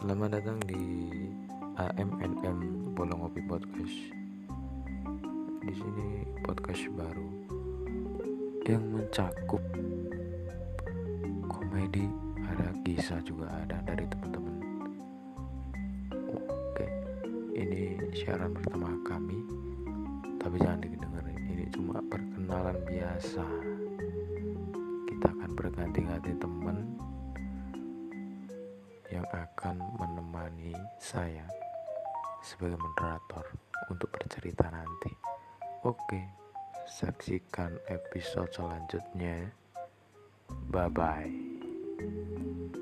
Selamat datang di AMNM Bolong Ngopi Podcast. Di sini podcast baru yang mencakup komedi, ada kisah juga ada dari teman-teman. Oke, ini siaran pertama kami, tapi jangan didengerin. Ini cuma perkenalan biasa. Kita akan berganti-ganti teman yang akan menemani saya sebagai moderator untuk bercerita nanti. Oke, saksikan episode selanjutnya. Bye bye.